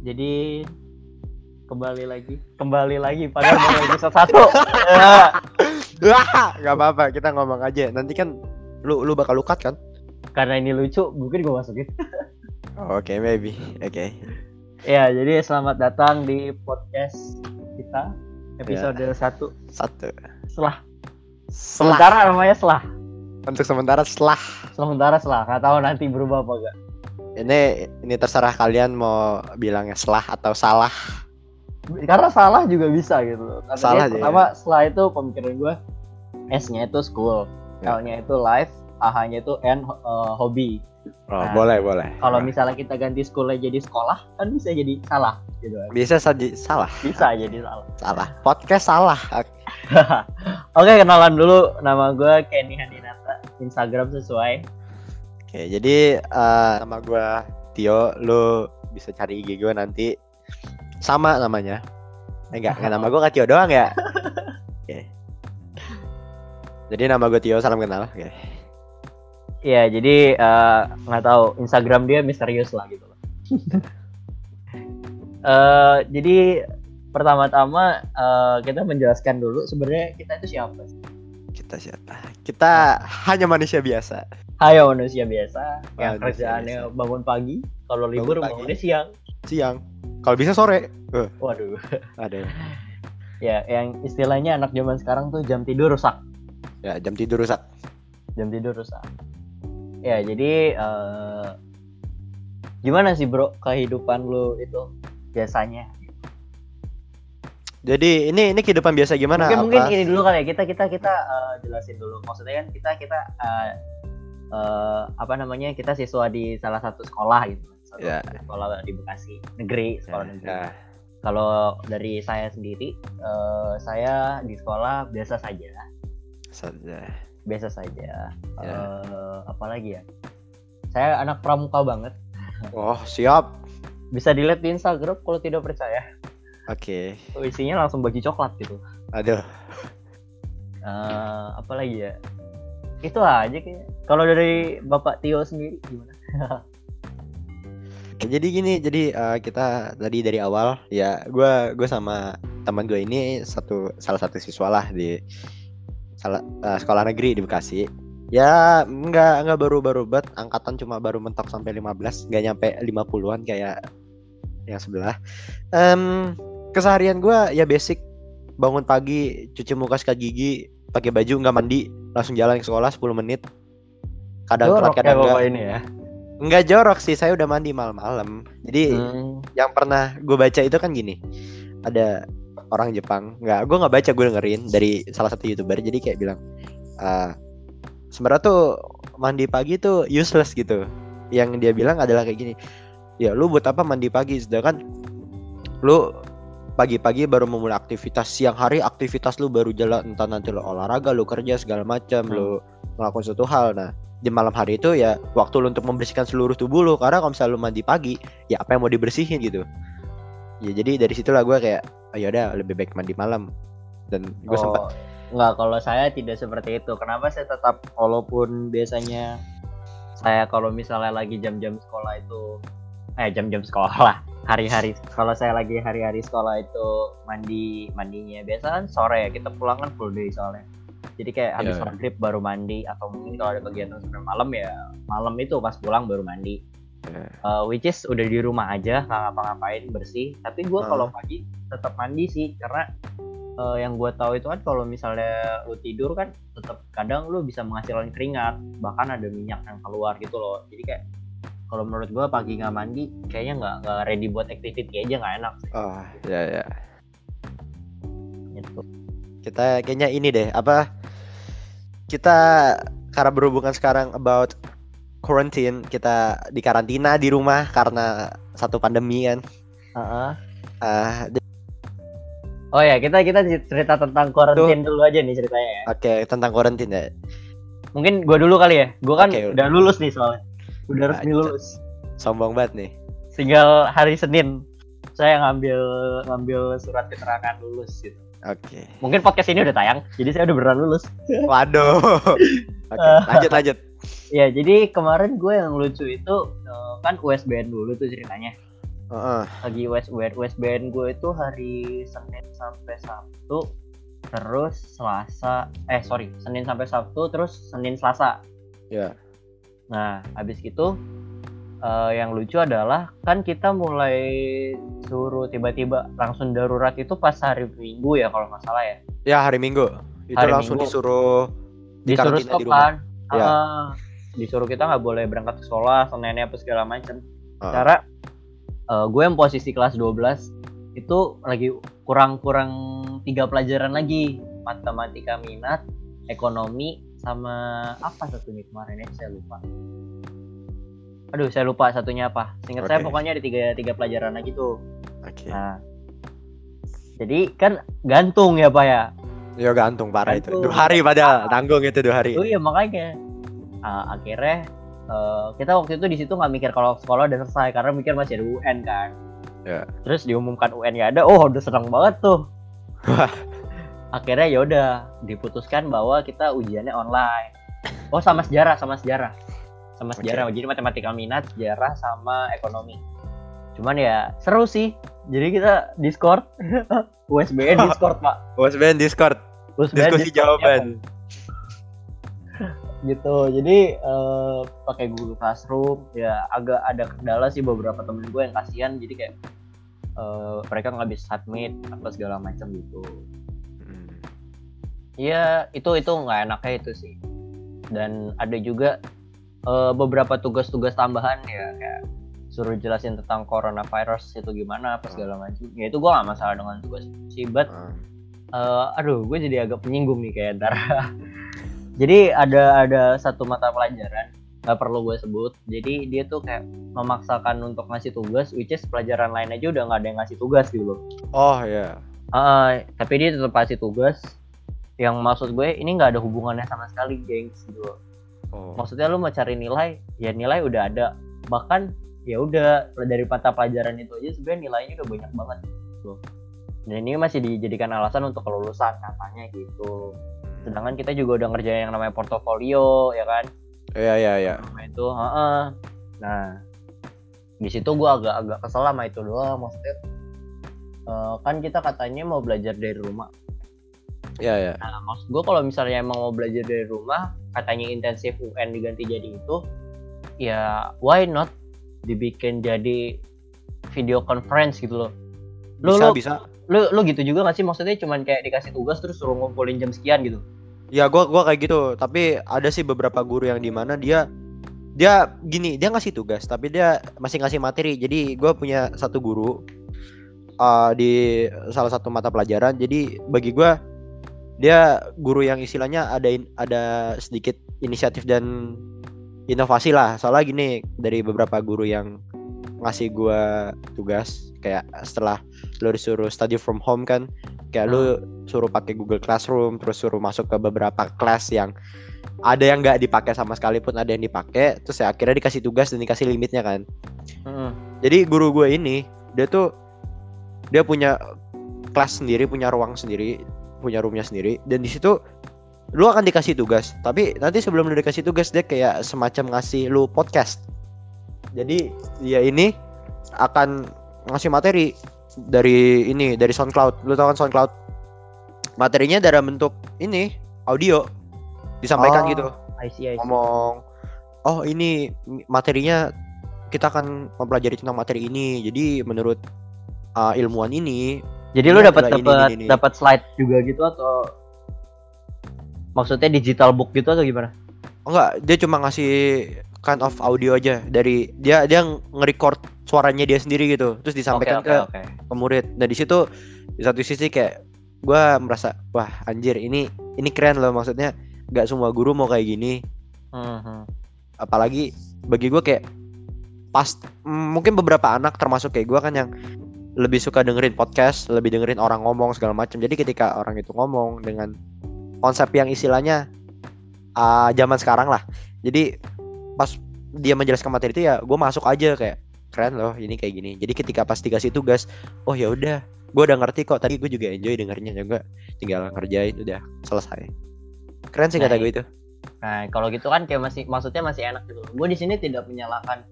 jadi kembali lagi, kembali lagi padahal baru episode satu. Ya, Wah, nggak apa-apa, kita ngomong aja. Nanti kan lu lu bakal lukat kan? Karena ini lucu, mungkin gue masukin. Oke, maybe. Oke. Ya, jadi selamat datang di podcast kita episode satu. Satu. Setelah Selah. sementara namanya setelah. Untuk sementara selah. Sementara setelah, nggak tahu nanti berubah apa enggak. Ini ini terserah kalian mau bilangnya selah atau salah. Karena salah juga bisa gitu. Karena Salah aja, pertama setelah itu pemikiran gue S-nya itu school, Ya. L-nya itu life, A-nya itu N uh, hobi. Oh, Nah, boleh, boleh. Kalau misalnya kita ganti sekolah jadi sekolah, kan bisa jadi salah gitu bisa saja salah. Bisa jadi salah. Salah. Podcast salah. Oke. Oke, kenalan dulu. Nama gue Kenny Handinata. Instagram sesuai. Oke, jadi eh, nama gua Tio, lu bisa cari IG gue nanti sama namanya. Eh, enggak, enggak nama kan Tio doang ya. Oke. Jadi nama gue Tio, salam kenal. Oke. Iya, jadi eh, nggak tahu Instagram dia misterius lah gitu. Eh, jadi pertama-tama eh, kita menjelaskan dulu sebenarnya kita itu siapa sih? Kita siapa? Kita hanya manusia biasa. Hayo manusia biasa yang Manusia kerjaannya biasa. bangun pagi, kalau libur Bangun bangunnya siang. Siang. Kalau bisa sore. Eh, Waduh. ada. Ya, yang istilahnya anak zaman sekarang tuh jam tidur rusak. Ya, jam tidur rusak. Jam tidur rusak. Ya, jadi eh, gimana sih bro kehidupan lu itu biasanya? Jadi ini ini kehidupan biasa gimana? mungkin apa? mungkin ini dulu kali ya kita kita kita eh, jelasin dulu. Maksudnya kan kita kita eh, eh, apa namanya kita siswa di salah satu sekolah gitu. Satu Ya. Sekolah di Bekasi negeri sekolah negeri. Ya, Kalau dari saya sendiri, eh, saya di sekolah biasa saja, saja. biasa saja. Ya. Eh, apalagi ya? Saya anak pramuka banget. Oh, siap. Bisa dilihat di Instagram kalau tidak percaya. Oke. Isinya langsung bagi coklat gitu. Aduh. Eh, apalagi ya? Itu aja kayaknya. Kalau dari Bapak Tio sendiri gimana? Oke, jadi gini, jadi eh, kita tadi dari awal ya gue gue sama teman gue ini satu salah satu siswa lah di salah eh, sekolah negeri di Bekasi. Ya nggak nggak baru-baru banget angkatan cuma baru mentok sampai 15 nggak nyampe 50-an kayak yang sebelah. Em, keseharian gue ya basic bangun pagi cuci muka sikat gigi pakai baju nggak mandi langsung jalan ke sekolah 10 menit kadang telat Jorok ya kadang enggak Bapak ini ya. Enggak jorok sih, saya udah mandi malam-malam. Jadi Hmm. yang pernah gue baca itu kan gini, ada orang Jepang, nggak, gue nggak baca, gue dengerin dari salah satu youtuber. Jadi kayak bilang, "Ah, sebenarnya tuh mandi pagi tuh useless gitu. Yang dia bilang adalah kayak gini, ya lu buat apa mandi pagi, sedangkan lu pagi-pagi baru memulai aktivitas siang hari aktivitas lu baru jalan entah nanti lu olahraga lu kerja segala macam Hmm. lu melakukan suatu hal nah di malam hari itu ya waktu lu untuk membersihkan seluruh tubuh lu karena kalau misalnya lu mandi pagi ya apa yang mau dibersihin gitu ya jadi dari situlah gue kayak oh, yaudah lebih baik mandi malam dan gue Oh, sempat Enggak, kalau saya tidak seperti itu. Kenapa saya tetap walaupun biasanya saya kalau misalnya lagi jam-jam sekolah itu eh jam-jam sekolah hari-hari kalau saya lagi hari-hari sekolah itu mandi mandinya biasa kan sore ya kita pulang kan full day soalnya jadi kayak habis Iya. maghrib baru mandi atau mungkin kalau ada kegiatan sampai malam ya malam itu pas pulang baru mandi Iya. Uh, which is udah di rumah aja nggak ngapa-ngapain bersih tapi gue Ah. kalau pagi tetap mandi sih karena uh, yang gue tahu itu kan kalau misalnya lu tidur kan tetap kadang lu bisa menghasilkan keringat bahkan ada minyak yang keluar gitu loh jadi kayak kalau menurut gue pagi nggak mandi kayaknya nggak nggak ready buat activity aja nggak enak. Sih oh ya ya gitu. Kita kayaknya ini deh apa kita karena berhubungan sekarang about quarantine kita di karantina di rumah karena satu pandemi kan. Heeh. Ah, d- oh ya kita kita cerita tentang quarantine dulu aja nih ceritanya ya. Oke tentang quarantine ya. Mungkin gue dulu kali ya. Gue kan Oke. udah. lulus nih soalnya udah resmi lulus sombong banget nih tinggal hari Senin saya ngambil ngambil surat keterangan lulus gitu. oke Mungkin podcast ini udah tayang, jadi saya udah beneran lulus. waduh oke lanjut lanjut Ya, jadi kemarin gue yang lucu itu eh, kan USBN dulu tuh ceritanya. Heeh. lagi USBN USBN gue itu hari Senin sampai Sabtu terus Selasa eh sorry Senin sampai Sabtu terus Senin Selasa Ya. Nah habis itu eh, yang lucu adalah kan kita mulai suruh tiba-tiba langsung darurat itu pas hari Minggu ya kalau nggak salah ya Ya hari Minggu. Itu Hari langsung Minggu. disuruh disuruh stop di kan Ya. Disuruh kita nggak boleh berangkat ke sekolah Seninnya apa segala macam Ah. cara eh, gue yang posisi kelas 12 itu lagi kurang-kurang tiga pelajaran lagi matematika minat ekonomi sama apa satunya kemarin ya saya lupa aduh saya lupa satunya apa singkat saya Oke. pokoknya ada tiga tiga pelajaran lagi tuh Oke. nah jadi kan gantung ya pak ya Ya gantung parah itu. Gantung. Dua hari padahal tanggung itu dua hari. Oh iya makanya Ah, akhirnya eh, kita waktu itu di situ nggak mikir kalau sekolah udah selesai karena mikir masih ada UN kan. Ya. Terus diumumkan UN nggak ada, oh udah senang banget tuh. Akhirnya ya udah diputuskan bahwa kita ujiannya online. Oh sama sejarah, sama sejarah, sama sejarah. Jadi matematika minat, sejarah sama ekonomi. Cuman ya seru sih. Jadi kita Discord, USBN Discord pak. USBN Discord. USBN Diskusi Discord, ya, jawaban. gitu jadi eh, pakai Google Classroom ya agak ada kendala sih beberapa temen gue yang kasihan jadi kayak eh, mereka nggak bisa submit apa segala macam gitu. Iya itu itu nggak enaknya itu sih dan ada juga eh, beberapa tugas-tugas tambahan ya kayak suruh jelasin tentang coronavirus itu gimana apa segala macam ya itu gue nggak masalah dengan tugas sih but. Eh, aduh, gue jadi agak penyinggung nih kayak ntar. jadi ada ada satu mata pelajaran nggak perlu gue sebut. Jadi dia tuh kayak memaksakan untuk ngasih tugas, which is pelajaran lain aja udah nggak ada yang ngasih tugas gitu loh. Oh ya. Ah, tapi dia tetap kasih tugas. Yang maksud gue ini nggak ada hubungannya sama sekali, gengs gitu. Oh. Maksudnya lu mau cari nilai, ya nilai udah ada. Bahkan ya udah dari mata pelajaran itu aja sebenarnya nilainya udah banyak banget loh. Dan ini masih dijadikan alasan untuk kelulusan katanya gitu. Sedangkan kita juga udah ngerjain yang namanya portofolio ya kan. Iya iya iya. Itu, heeh. Nah, di situ gua agak-agak kesel sama itu doang maksudnya. eh, kan kita katanya mau belajar dari rumah. Iya iya. Nah, maksud gue kalau misalnya emang mau belajar dari rumah, katanya intensif UN diganti jadi itu, ya why not dibikin jadi video conference gitu loh. Lu Bisa lu, bisa. lu lu gitu juga gak sih maksudnya cuman kayak dikasih tugas terus suruh ngumpulin jam sekian gitu. Ya gua gua kayak gitu, tapi ada sih beberapa guru yang di mana dia dia gini, dia ngasih tugas, tapi dia masih ngasih materi. Jadi gua punya satu guru uh, di salah satu mata pelajaran. Jadi bagi gua dia guru yang istilahnya ada in- ada sedikit inisiatif dan inovasi lah. Soalnya gini, dari beberapa guru yang ngasih gua tugas kayak setelah lu disuruh study from home kan, kayak lu suruh pakai Google Classroom terus suruh masuk ke beberapa kelas yang ada yang nggak dipakai sama sekali pun ada yang dipakai terus ya akhirnya dikasih tugas dan dikasih limitnya kan Heeh. jadi guru gue ini dia tuh dia punya kelas sendiri punya ruang sendiri punya roomnya sendiri. Dan di situ lu akan dikasih tugas. Tapi nanti sebelum lu dikasih tugas dia kayak semacam ngasih lu podcast. Jadi dia ini akan ngasih materi dari ini dari SoundCloud. Lu tau kan SoundCloud? Materinya dalam bentuk ini audio. Disampaikan Oh. gitu. I see, I see. ngomong oh ini materinya kita akan mempelajari tentang materi ini. Jadi menurut uh, ilmuwan ini Jadi lu Ini dapat ini, dapat ini. dapat slide juga gitu atau maksudnya digital book gitu atau gimana? oh enggak dia cuma ngasih kind of audio aja dari dia dia nge-record suaranya dia sendiri gitu terus disampaikan ke, oke, oke. ke murid nah di situ di satu sisi kayak gua merasa wah anjir ini ini keren loh maksudnya nggak semua guru mau kayak gini Mhm. apalagi bagi gue kayak pas mungkin beberapa anak termasuk kayak gue kan yang lebih suka dengerin podcast lebih dengerin orang ngomong segala macam jadi ketika orang itu ngomong dengan konsep yang istilahnya ah, zaman sekarang lah. Jadi pas dia menjelaskan materi itu ya gue masuk aja kayak keren loh ini kayak gini. Jadi ketika pas dikasih tugas oh ya udah gue udah ngerti kok tadi gue juga enjoy dengernya juga tinggal ngerjain udah selesai. Keren sih kata Nah, gue itu. Nah, kalau gitu kan kayak masih maksudnya masih enak gitu. Gue di sini tidak menyalahkan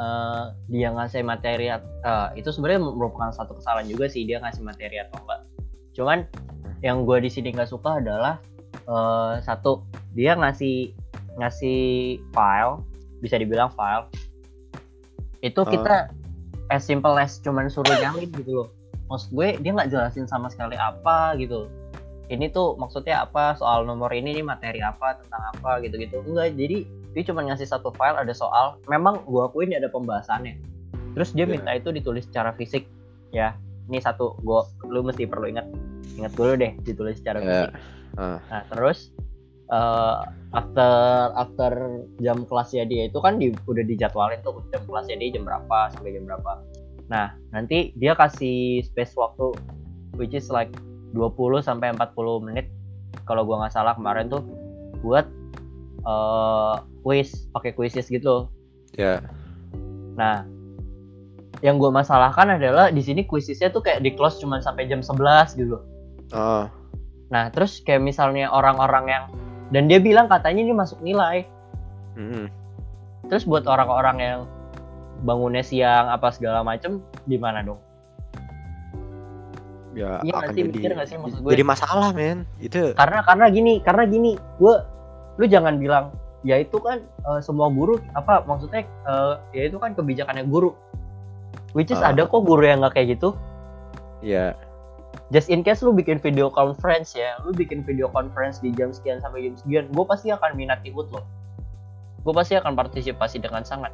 eh, dia ngasih materi at- eh, itu sebenarnya merupakan satu kesalahan juga sih dia ngasih materi atau enggak. Cuman yang gue di sini nggak suka adalah eh, satu dia ngasih ngasih file bisa dibilang file. Itu kita as simple as cuman suruh nyalin gitu loh. Maksud gue dia nggak jelasin sama sekali apa gitu. Ini tuh maksudnya apa soal nomor ini nih materi apa tentang apa gitu-gitu. Enggak jadi dia cuma ngasih satu file ada soal. Memang gua akuin ada pembahasannya. Terus dia Iya. minta itu ditulis secara fisik. Ya ini satu gua lu mesti perlu ingat. Ingat dulu deh ditulis secara Ya. fisik. Ah. nah terus eh, after after jam kelasnya dia itu kan di, udah dijadwalin tuh jam kelasnya dia jam berapa sampai jam berapa. Nah nanti dia kasih space waktu which is like 20 sampai 40 menit. Kalau gua nggak salah kemarin tuh buat eh quiz pakai quizzes gitu Ya. Nah, yang gue masalahkan adalah di sini quizesnya tuh kayak di close cuma sampai jam 11 gitu. Oh. Nah, terus kayak misalnya orang-orang yang dan dia bilang katanya ini masuk nilai. Mm-mm. Terus buat orang-orang yang bangunnya siang apa segala macem gimana dong? Ya Iya nggak akan jadi mikir nggak sih maksud gue? jadi masalah men itu Karena karena gini, karena gini, gue lu jangan bilang ya itu kan eh, semua guru apa maksudnya eh, ya itu kan kebijakannya guru. Which is Ah. ada kok guru yang nggak kayak gitu. ya just in case lu bikin video conference ya lu bikin video conference di jam sekian sampai jam sekian gue pasti akan minat ikut lo gue pasti akan partisipasi dengan sangat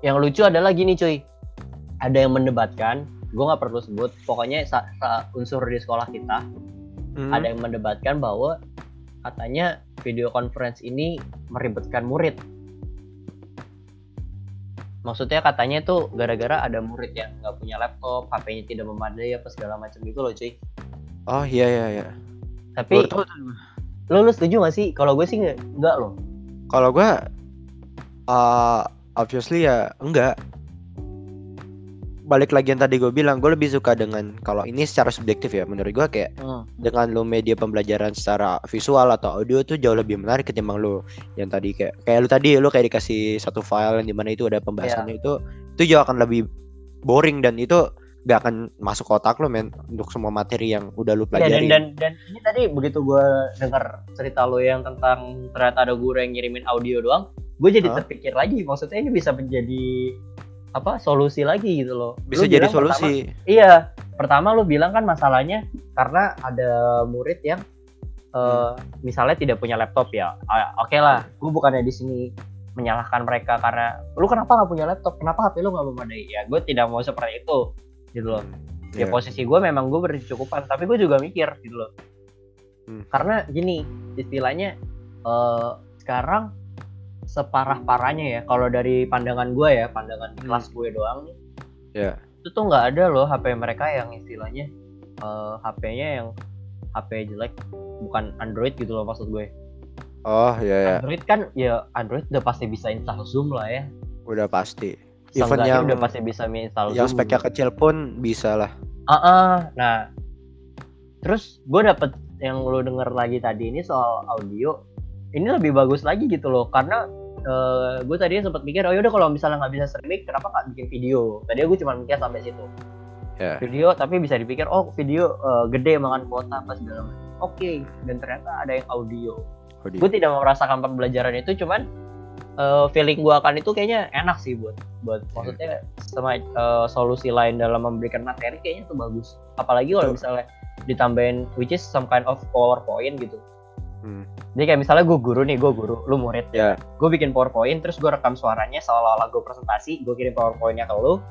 yang lucu adalah gini cuy ada yang mendebatkan gue nggak perlu sebut pokoknya sa- sa- unsur di sekolah kita Hmm. ada yang mendebatkan bahwa katanya video conference ini meribetkan murid. Maksudnya katanya tuh gara-gara ada murid yang nggak punya laptop HP-nya tidak memadai apa segala macam gitu loh cuy. Oh iya iya iya. Tapi tuh. lo lu setuju gak sih? Kalau gue sih nggak nggak loh. Kalau gua uh, obviously ya enggak balik lagi yang tadi gue bilang gue lebih suka dengan kalau ini secara subjektif ya menurut gua kayak dengan lo media pembelajaran secara visual atau audio tuh jauh lebih menarik ketimbang lo yang tadi kayak kayak lo tadi lo kayak dikasih satu file yang di mana itu ada pembahasannya itu itu jauh akan lebih boring dan itu gak akan masuk otak lo men untuk semua materi yang udah lo Ya, dan, pelajari dan dan ini tadi begitu gue dengar cerita lo yang tentang ternyata ada guru yang ngirimin audio doang gue jadi Hah? terpikir lagi maksudnya ini bisa menjadi apa solusi lagi gitu loh Lu bisa jadi bilang pertama- solusi Iya, pertama lu bilang kan masalahnya karena ada murid yang eh, misalnya tidak punya laptop ya. Ah, Oke lah, gue bukannya di sini menyalahkan mereka karena lu kenapa nggak punya laptop? Kenapa HP lu nggak memadai? Ya, gue tidak mau seperti itu, gitu loh. Ya Iya. posisi gue memang gue berkecukupan, tapi gue juga mikir gitu loh. Hmm. Karena gini, istilahnya eh, sekarang separah parahnya ya. Kalau dari pandangan gue ya, pandangan Hmm. kelas gue doang nih ya itu tuh nggak ada loh HP mereka yang istilahnya eh, HP-nya yang HP jelek bukan Android gitu loh maksud gue oh ya ya Android kan ya Android udah pasti bisa install Zoom lah ya udah pasti even yang udah pasti bisa install yang Zoom speknya kecil pun bisa lah Ah, ah. nah terus gue dapet yang lo denger lagi tadi ini soal audio ini lebih bagus lagi gitu loh karena eh, gue tadinya sempat mikir oh yaudah kalau misalnya nggak bisa streaming kenapa nggak bikin video? Tadi gue cuma mikir sampai situ. Ya. Video tapi bisa dipikir oh video eh, gede makan kuota apa segala macam. Oke dan ternyata ada yang audio. Audio. gue tidak merasakan pembelajaran itu cuman eh, feeling gue akan itu kayaknya enak sih buat buat maksudnya sama eh, solusi lain dalam memberikan materi kayaknya itu bagus. Apalagi kalau misalnya ditambahin which is some kind of powerpoint gitu Hmm. jadi kayak misalnya gue guru nih gue guru lu murid Ya. gue bikin powerpoint terus gue rekam suaranya seolah-olah gue presentasi gue kirim powerpointnya ke lu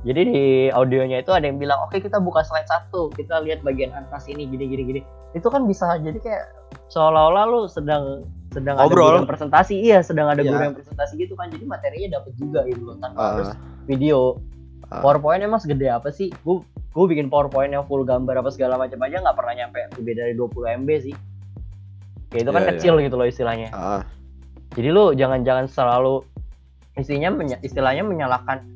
jadi di audionya itu ada yang bilang oke kita buka slide satu kita lihat bagian atas ini gini gini gini itu kan bisa jadi kayak seolah-olah lu sedang sedang ada Ngobrol. guru yang presentasi iya sedang ada Iya. guru yang presentasi gitu kan jadi materinya dapat juga gitu tanpa Ah. harus video Ah. powerpoint emang segede apa sih gue gue bikin powerpoint yang full gambar apa segala macam aja nggak pernah nyampe lebih dari 20 mb sih kayak itu kan Iya, iya. kecil gitu loh istilahnya. Ah, jadi lu jangan-jangan selalu istinya menya- istilahnya menyalahkan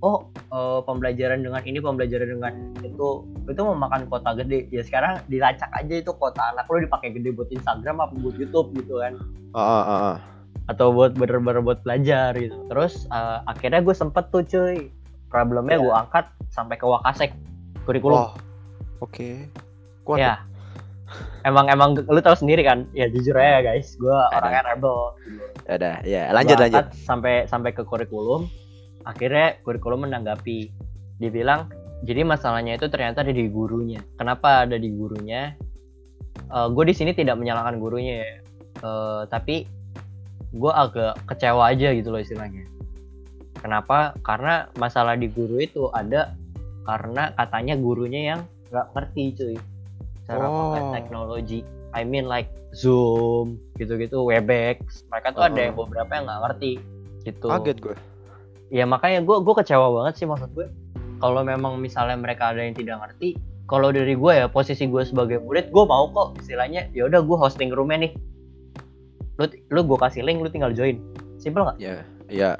oh eh, pembelajaran dengan ini pembelajaran dengan itu itu memakan kuota gede. Ya sekarang dilacak aja itu kuota anak lu dipakai gede buat Instagram apa buat YouTube gitu kan. Ah, ah, ah. atau buat bener-bener buat belajar gitu. Terus uh, akhirnya gue sempet tuh cuy. Problemnya Iya. gue angkat sampai ke Wakasek kurikulum. Oh, oke. Kuat ya emang emang lu tahu sendiri kan? Ya jujur aja guys. Gue orangnya rebel. Ya udah, ya lanjut Gua lanjut. sampai sampai ke kurikulum. Akhirnya kurikulum menanggapi. Dibilang jadi masalahnya itu ternyata ada di gurunya. Kenapa ada di gurunya? Gue di sini tidak menyalahkan gurunya ya. Eh, tapi gue agak kecewa aja gitu loh istilahnya. Kenapa? Karena masalah di guru itu ada karena katanya gurunya yang nggak ngerti cuy cara pakai Oh. teknologi I mean like Zoom gitu-gitu Webex. Mereka tuh ada Uh-uh. yang beberapa yang nggak ngerti gitu. Kaget gue. ya makanya gue gue kecewa banget sih maksud gue. Kalau memang misalnya mereka ada yang tidak ngerti kalau dari gue ya posisi gue sebagai murid gue mau kok. Istilahnya ya udah gue hosting roomnya nih. Lu lu gue kasih link lu tinggal join. Simple nggak? Ya, ya,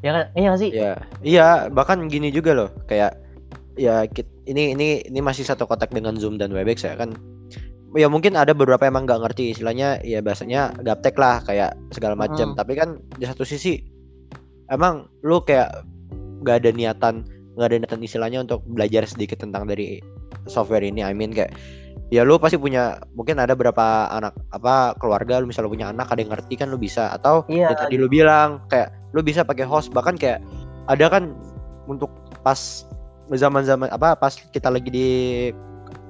ya kan? Iya nggak sih? Ya. Iya, bahkan gini juga loh, kayak ya kit- ini ini ini masih satu kotak dengan Zoom dan Webex ya kan. Ya mungkin ada beberapa emang nggak ngerti istilahnya ya bahasanya gaptek lah kayak segala macam. Mm. Tapi kan di satu sisi emang lu kayak nggak ada niatan nggak ada niatan istilahnya untuk belajar sedikit tentang dari software ini. I mean kayak ya lu pasti punya mungkin ada berapa anak apa keluarga lu misalnya punya anak ada yang ngerti kan lu bisa atau Iya, ya tadi lu bilang kayak lu bisa pakai host bahkan kayak ada kan untuk pas zaman-zaman apa pas kita lagi di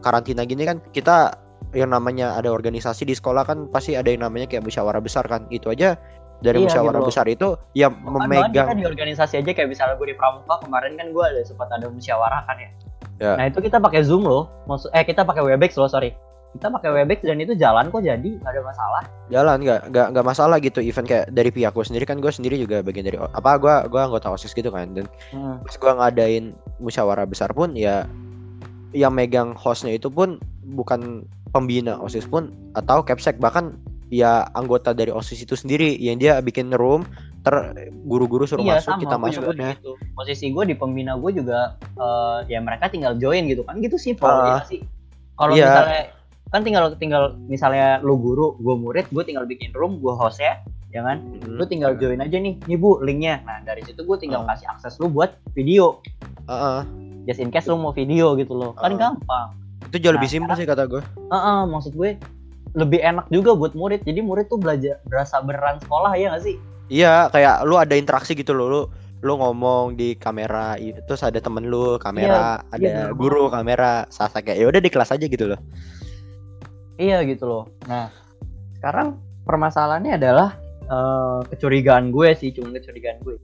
karantina gini kan kita yang namanya ada organisasi di sekolah kan pasti ada yang namanya kayak musyawarah besar kan itu aja dari Iya, musyawarah gitu besar itu yang Kan bahkan memegang kita di organisasi aja kayak misalnya gue di pramuka kemarin kan gue ada sempat ada musyawarah kan ya. Ya. Nah itu kita pakai zoom loh, maksud eh kita pakai webex loh sorry. Kita pakai webex dan itu jalan kok jadi nggak ada masalah. jalan nggak nggak nggak masalah gitu event kayak dari pihak gue sendiri kan gue sendiri juga bagian dari apa gue gue anggota osis gitu kan dan pas gue ngadain musyawarah besar pun ya yang megang hostnya itu pun bukan pembina osis pun atau capsek bahkan ya anggota dari osis itu sendiri yang dia bikin room ter guru-guru suruh iya masuk sama, kita masuk udah gitu. Posisi gue di pembina gue juga eh, ya mereka tinggal join gitu kan gitu sih ya sih. Kalau Iya. misalnya kan tinggal tinggal misalnya lu guru, gue murid, gue tinggal bikin room, gue host ya, ya kan? Hmm. Lu tinggal join aja nih, nih bu linknya. Nah dari situ gue tinggal Ah. kasih akses lu buat video. Heeh. Just in case lu mau video gitu loh, kan Ah. gampang. itu jauh lebih Nah, simpel sih kata gue Heeh, maksud gue lebih enak juga buat murid. Jadi murid tuh belajar berasa beneran sekolah ya nggak sih? iya kayak lu ada interaksi gitu loh lu lu ngomong di kamera i- terus ada temen lu kamera ada iya, bener guru kamera sasa kayak ya udah di kelas aja gitu loh Iya gitu loh. Nah, sekarang permasalahannya adalah eh, kecurigaan gue sih, cuma kecurigaan gue.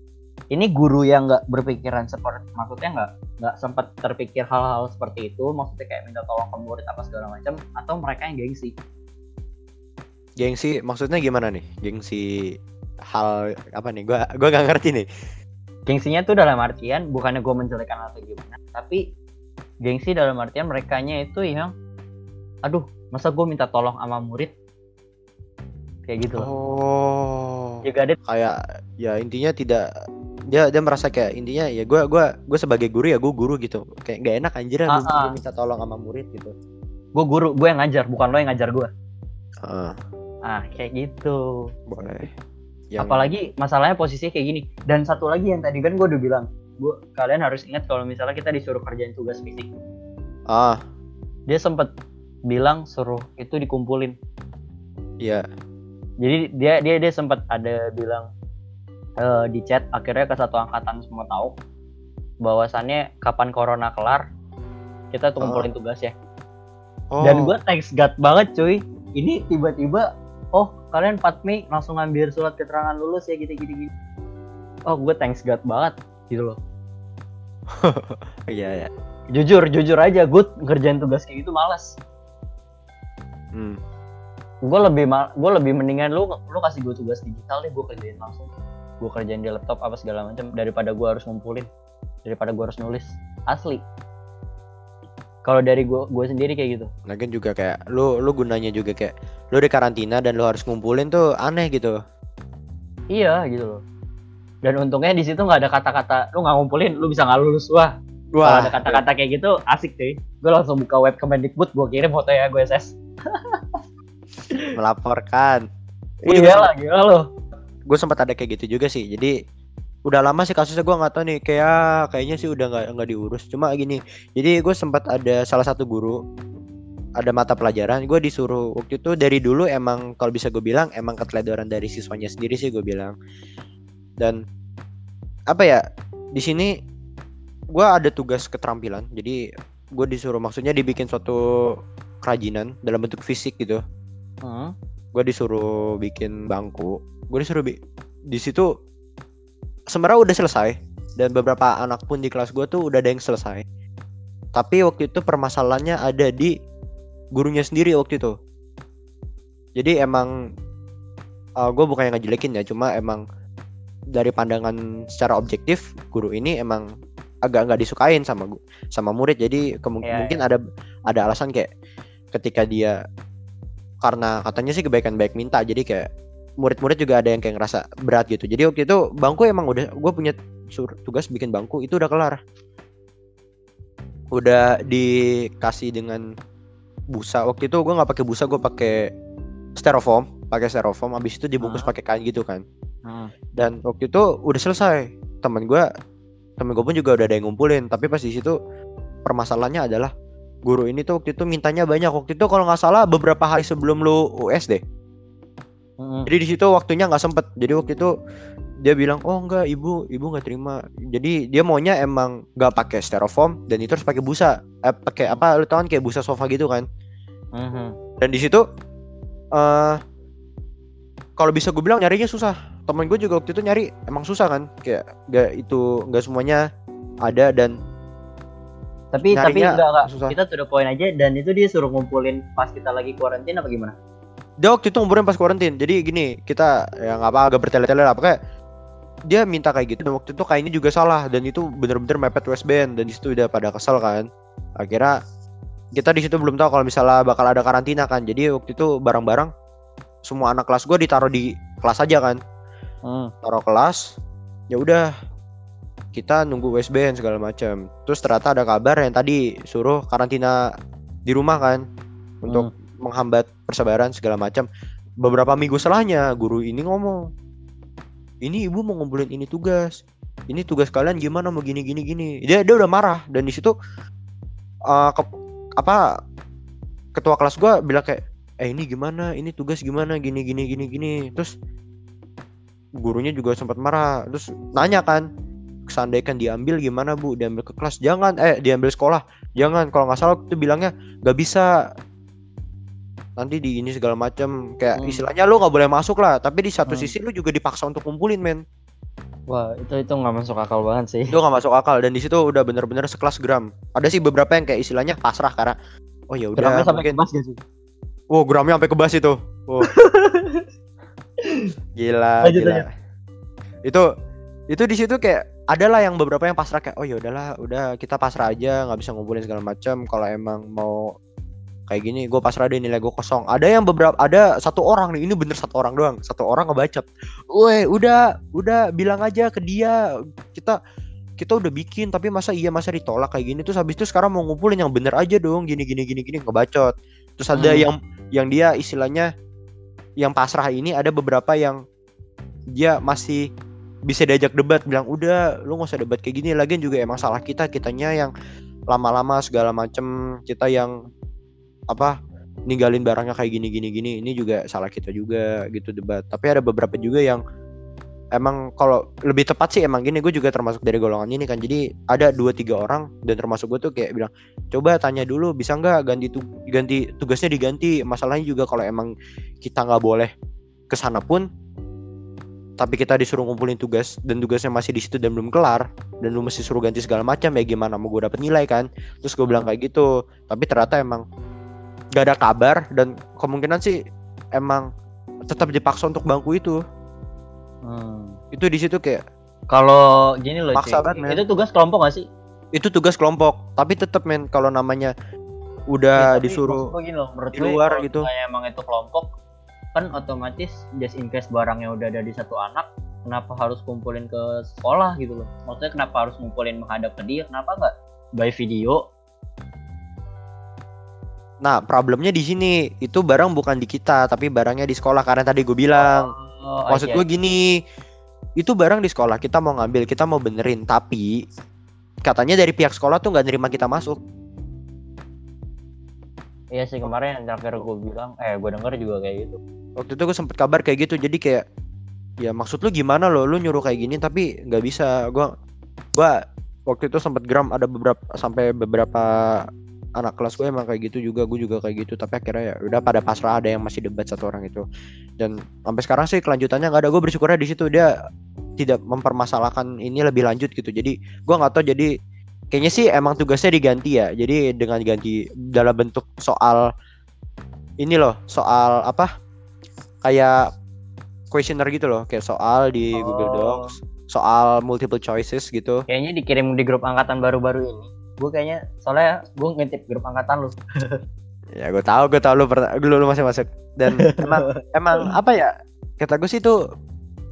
Ini guru yang nggak berpikiran seperti, maksudnya nggak nggak sempat terpikir hal-hal seperti itu, maksudnya kayak minta tolong ke murid apa segala macam, atau mereka yang gengsi. gengsi maksudnya gimana nih gengsi hal apa nih gua gua gak ngerti nih Gengsinya tuh dalam artian bukannya gue menjelekkan atau gimana, tapi gengsi dalam artian merekanya itu yang, aduh, masa gue minta tolong sama murid, kayak gitu loh. oh. Juga ada kayak ya intinya tidak dia dia merasa kayak intinya ya gua gua gue sebagai guru ya gue guru gitu. Kayak gak enak anjir Ah, minta, ah. minta tolong sama murid gitu. Gue guru, gue yang ngajar, bukan lo yang ngajar gue. Heeh, Ah, kayak gitu. boleh. Yang apalagi masalahnya posisinya kayak gini. Dan satu lagi yang tadi kan gue udah bilang gue kalian harus ingat kalau misalnya kita disuruh kerjain tugas fisik. Ah. Dia sempet bilang suruh itu dikumpulin. Iya. Jadi dia dia dia sempat ada bilang eh, di chat akhirnya ke satu angkatan semua tahu bahwasannya kapan corona kelar kita tuh kumpulin tugas ya. Oh. dan gue thanks God banget cuy. Ini tiba-tiba oh kalian 4 Mei langsung ngambil surat keterangan lulus ya gitu gitu gitu. Oh gue thanks God banget gitu loh. Iya ya jujur jujur aja gue ngerjain tugas kayak gitu malas hmm. gue lebih gue lebih mendingan lu lu kasih gue tugas digital deh gue kerjain langsung. Gue kerjain di laptop apa segala macam daripada gue harus ngumpulin daripada gue harus nulis. Asli. Kalau dari gue gue sendiri kayak gitu. Lagian juga kayak lu lu gunanya juga kayak lu di karantina dan lu harus ngumpulin tuh aneh gitu. Iya gitu loh. Dan untungnya di situ nggak ada kata-kata lu nggak ngumpulin lu bisa nggak lulus. Wah. Kalau ada kata-kata kayak gitu asik cuy. Gue langsung buka web Kemendikbud gue kirim foto ya gue SS melaporkan. Gua iya. juga lah gila lo gue sempat ada kayak gitu juga sih. Jadi udah lama sih kasusnya gue nggak tahu nih. Kayak kayaknya sih udah nggak nggak diurus. Cuma gini jadi gue sempat ada salah satu guru ada mata pelajaran. Gue disuruh waktu itu dari dulu emang kalau bisa gue bilang emang keteledoran dari siswanya sendiri sih gue bilang. Dan apa ya di sini gue ada tugas keterampilan. Jadi gue disuruh maksudnya dibikin suatu kerajinan dalam bentuk fisik gitu. Hmm. gue disuruh bikin bangku. Gue disuruh bi- di situ sebenarnya udah selesai dan beberapa anak pun di kelas gue tuh udah ada yang selesai. Tapi waktu itu permasalahannya ada di gurunya sendiri waktu itu. Jadi emang gue bukan yang ngejelekin ya cuma emang dari pandangan secara objektif guru ini emang agak nggak disukain sama sama murid. Jadi Iya, mungkin ada ada alasan kayak ketika dia karena katanya sih kebaikan baik minta jadi kayak murid-murid juga ada yang kayak ngerasa berat gitu. Jadi waktu itu bangku emang udah gue punya sur- tugas bikin bangku itu udah kelar. Udah dikasih dengan busa. Waktu itu gue nggak pakai busa gue pakai styrofoam pakai styrofoam habis itu dibungkus Ah. pakai kain gitu kan. Hmm. dan waktu itu udah selesai. Temen gue temen gue pun juga udah ada yang ngumpulin tapi pas di situ permasalahannya adalah guru ini tuh waktu itu mintanya banyak. Waktu itu kalau nggak salah beberapa hari sebelum lu US deh Hmm. jadi di situ waktunya nggak sempet. Jadi waktu itu dia bilang oh enggak ibu ibu nggak terima. Jadi dia maunya emang nggak pakai styrofoam dan itu harus pakai busa. Eh, pakai apa lu tau kan kayak busa sofa gitu kan? Hmm. dan di situ eh kalau bisa gue bilang nyarinya susah. Temen gue juga waktu itu nyari emang susah kan? Kayak gak itu nggak semuanya ada dan Tapi tapi Nyarinya enggak enggak. susah. Kita the point aja dan itu dia suruh ngumpulin pas kita lagi kuarantin apa gimana? dia waktu itu umurnya pas karantin jadi gini kita ya nggak apa agak bertele-tele lah. Pokoknya dia minta kayak gitu. Dan waktu itu kayaknya juga salah. Dan itu bener-bener mepet Westband dan di situ udah pada kesel kan. Akhirnya kita di situ belum tahu kalau misalnya bakal ada karantina kan. Jadi waktu itu barang-barang semua anak kelas gue ditaruh di kelas aja kan. Hmm. taruh kelas ya udah kita nunggu Westband segala macam terus ternyata ada kabar yang tadi suruh karantina di rumah kan untuk menghambat persebaran segala macam beberapa minggu setelahnya guru ini ngomong ini ibu mau ngumpulin ini tugas. Ini tugas kalian gimana mau gini gini gini. Dia dia udah marah dan di situ eh, ke- apa ketua kelas gua bilang kayak eh ini gimana? Ini tugas gimana? Gini gini gini gini. Terus gurunya juga sempat marah. Terus nanya kan seandainya diambil gimana bu? Diambil ke kelas? Jangan. Eh diambil sekolah? Jangan. Kalau nggak salah itu bilangnya nggak bisa. Nanti di ini segala macam. Kayak Hmm. istilahnya lu nggak boleh masuk lah. Tapi di satu Hmm. sisi lu juga dipaksa untuk kumpulin men. Wah, itu itu nggak masuk akal banget sih. itu nggak masuk akal. Dan di situ udah bener-bener sekelas gram. Ada sih beberapa yang kayak istilahnya pasrah karena oh ya udah Gramnya sampai mungkin kebas gak sih? oh gramnya sampai kebas itu. Oh. gila Lanjut, gila. lanjut. itu itu di situ kayak adalah yang beberapa yang pasrah kayak oh ya udahlah udah kita pasrah aja nggak bisa ngumpulin segala macam kalau emang mau kayak gini gue pasrah deh nilai gue kosong. Ada yang beberapa ada satu orang nih ini bener satu orang doang satu orang ngebacot. Weh udah udah bilang aja ke dia kita kita udah bikin tapi masa iya masa ditolak kayak gini? Terus habis itu sekarang mau ngumpulin yang bener aja dong gini gini gini gini ngebacot. Terus ada Hmm. yang yang dia istilahnya yang pasrah ini ada beberapa yang dia masih bisa diajak debat bilang udah lu nggak usah debat kayak gini. Lagian juga emang salah kita kitanya yang lama-lama segala macem kita yang apa ninggalin barangnya kayak gini gini gini. Ini juga salah kita juga gitu debat. Tapi ada beberapa juga yang emang kalau lebih tepat sih emang gini gue juga termasuk dari golongan ini kan. Jadi ada dua tiga orang dan termasuk gue tuh kayak bilang coba tanya dulu bisa nggak ganti tu ganti tugasnya diganti? Masalahnya juga kalau emang kita nggak boleh ke sana pun tapi kita disuruh ngumpulin tugas dan tugasnya masih di situ dan belum kelar dan lu mesti suruh ganti segala macam ya gimana? Mau gue dapet nilai kan? Terus gue bilang kayak gitu. Tapi ternyata emang gak ada kabar dan kemungkinan sih emang tetap dipaksa untuk bangku itu. Hmm. itu di situ kayak Kalau gini loh, Maksa Cik, banget, itu tugas kelompok gak sih? itu tugas kelompok. Tapi tetap men kalau namanya udah Ya, disuruh gini loh, menurut di gue luar gitu. misalnya emang itu kelompok kan otomatis just in case barangnya udah ada di satu anak kenapa harus kumpulin ke sekolah gitu loh maksudnya kenapa harus ngumpulin menghadap ke dia kenapa nggak by video nah problemnya di sini itu barang bukan di kita tapi barangnya di sekolah karena tadi gue bilang Oh, Maksud iya. gue gini, itu barang di sekolah kita mau ngambil, kita mau benerin, tapi katanya dari pihak sekolah tuh nggak nerima kita masuk. Iya sih kemarin yang terakhir gue bilang, eh gue denger juga kayak gitu. Waktu itu gue sempet kabar kayak gitu, jadi kayak ya maksud lu gimana lo, lu nyuruh kayak gini tapi nggak bisa. Gua gua waktu itu sempet gram ada beberapa sampai beberapa anak kelas gue emang kayak gitu juga, gue juga kayak gitu. Tapi akhirnya ya udah pada pasrah ada yang masih debat satu orang itu. Dan sampai sekarang sih kelanjutannya nggak ada. Gue bersyukurnya di situ dia tidak mempermasalahkan ini lebih lanjut gitu. Jadi gua nggak tahu jadi kayaknya sih emang tugasnya diganti ya. Jadi dengan ganti dalam bentuk soal ini loh, soal apa? Kayak questionnaire gitu loh, kayak soal di Google Oh. Docs, soal multiple choices gitu. Kayaknya dikirim di grup angkatan baru-baru ini. Gue kayaknya soalnya gue ngintip grup angkatan lu. Ya gue tahu, gue tahu lu pernah lu, lu masih masuk. Dan emang emang apa ya? Kata gue sih itu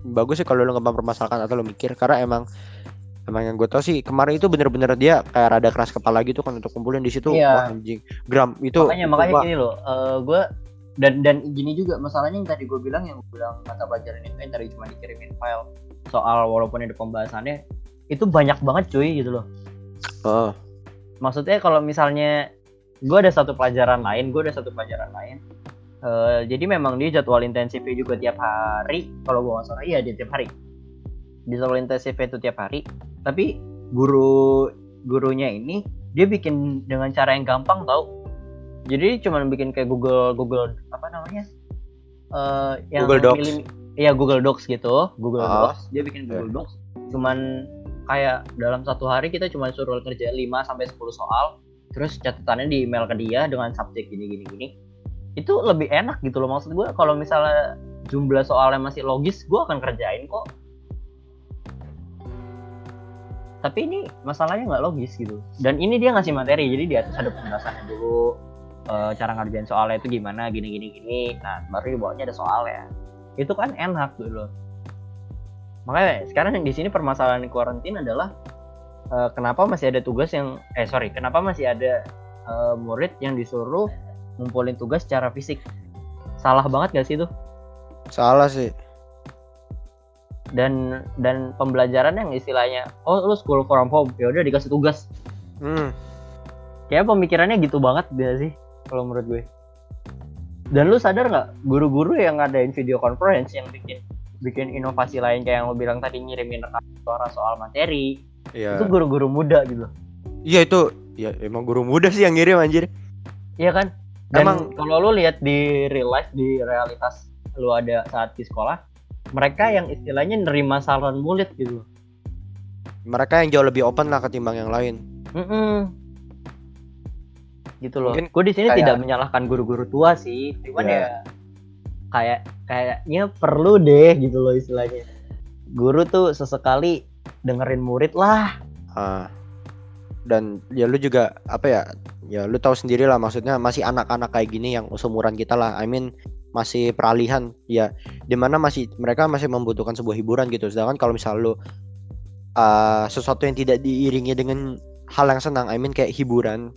bagus sih kalau lu nggak mempermasalahkan atau lu mikir karena emang emang yang gue tau sih kemarin itu bener-bener dia kayak rada keras kepala gitu kan untuk kumpulin di situ Iya. wah anjing gram itu makanya itu makanya gua- gini loh, gue dan dan gini juga masalahnya yang tadi gue bilang yang gue bilang mata pelajaran itu yang tadi cuma dikirimin file soal walaupun ada pembahasannya itu banyak banget cuy gitu loh. oh, Maksudnya kalau misalnya gue ada satu pelajaran lain, gue ada satu pelajaran lain. eh, jadi memang dia jadwal intensifnya juga tiap hari. Kalau gue nggak salah, iya dia tiap hari. Jadwal intensifnya itu tiap hari. Tapi guru gurunya ini dia bikin dengan cara yang gampang tau. Jadi cuma bikin kayak Google Google apa namanya? Eh yang Google Docs. Iya Google Docs gitu, Google Ah. Docs. Dia bikin Google Docs. Cuman kayak dalam satu hari kita cuma suruh kerja 5 sampai 10 soal. Terus catatannya di email ke dia dengan subjek gini gini gini. Itu lebih enak gitu loh maksud gue kalau misalnya jumlah soalnya masih logis, gue akan kerjain kok. Tapi ini masalahnya nggak logis gitu. Dan ini dia ngasih materi, jadi di atas ada penjelasannya dulu, eh, cara ngerjain soalnya itu gimana, gini gini gini. Nah, baru di bawahnya ada soalnya. Itu kan enak gitu loh. Makanya sekarang di sini permasalahan kuarantin adalah eh, kenapa masih ada tugas yang eh sorry, kenapa masih ada eh, murid yang disuruh ngumpulin tugas secara fisik. Salah banget gak sih itu? salah sih Dan dan pembelajaran yang istilahnya oh lu school from home, ya udah dikasih tugas. hmm. Kayak pemikirannya gitu banget gak sih kalau menurut gue. Dan lu sadar nggak guru-guru yang ngadain video conference yang bikin bikin inovasi lain kayak yang lu bilang tadi ngirimin rekaman suara soal materi Iya. itu guru-guru muda gitu Iya itu ya emang guru muda sih yang ngirim anjir. Iya kan? Dan Emang- kalau lu lihat di real life di realitas lu ada saat di sekolah, mereka yang istilahnya nerima saran murid gitu. Mereka yang jauh lebih open lah ketimbang yang lain. Mm-mm. Gitu loh. Gue di sini kayak- tidak menyalahkan guru-guru tua sih, cuman Iya. ya kayak kayaknya perlu deh gitu loh istilahnya. Guru tuh sesekali dengerin murid lah. Ah. Dan ya lu juga apa ya? Ya lu tahu sendiri lah maksudnya masih anak-anak kayak gini yang seumuran kita lah. I mean masih peralihan ya di mana masih mereka masih membutuhkan sebuah hiburan gitu. Sedangkan kalau misal lu uh, sesuatu yang tidak diiringi dengan hal yang senang, I mean kayak hiburan.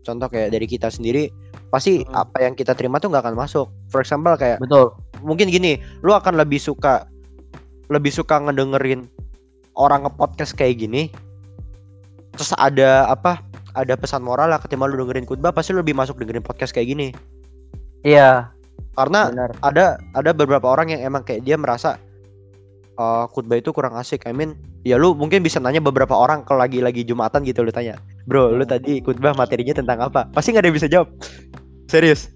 Contoh kayak dari kita sendiri pasti Hmm. apa yang kita terima tuh nggak akan masuk. For example kayak Betul. mungkin gini, lu akan lebih suka lebih suka ngedengerin orang nge-podcast kayak gini. Terus ada apa? Ada pesan moral lah ketimbang lu dengerin khotbah pasti lu lebih masuk dengerin podcast kayak gini. Iya, Karena benar. ada ada beberapa orang yang emang kayak dia merasa eh khutbah itu kurang asik. I mean, ya lu mungkin bisa nanya beberapa orang kalau lagi-lagi Jumatan gitu lu tanya. Bro, lu Hmm. tadi khutbah materinya tentang apa? Pasti nggak ada yang bisa jawab. Serius.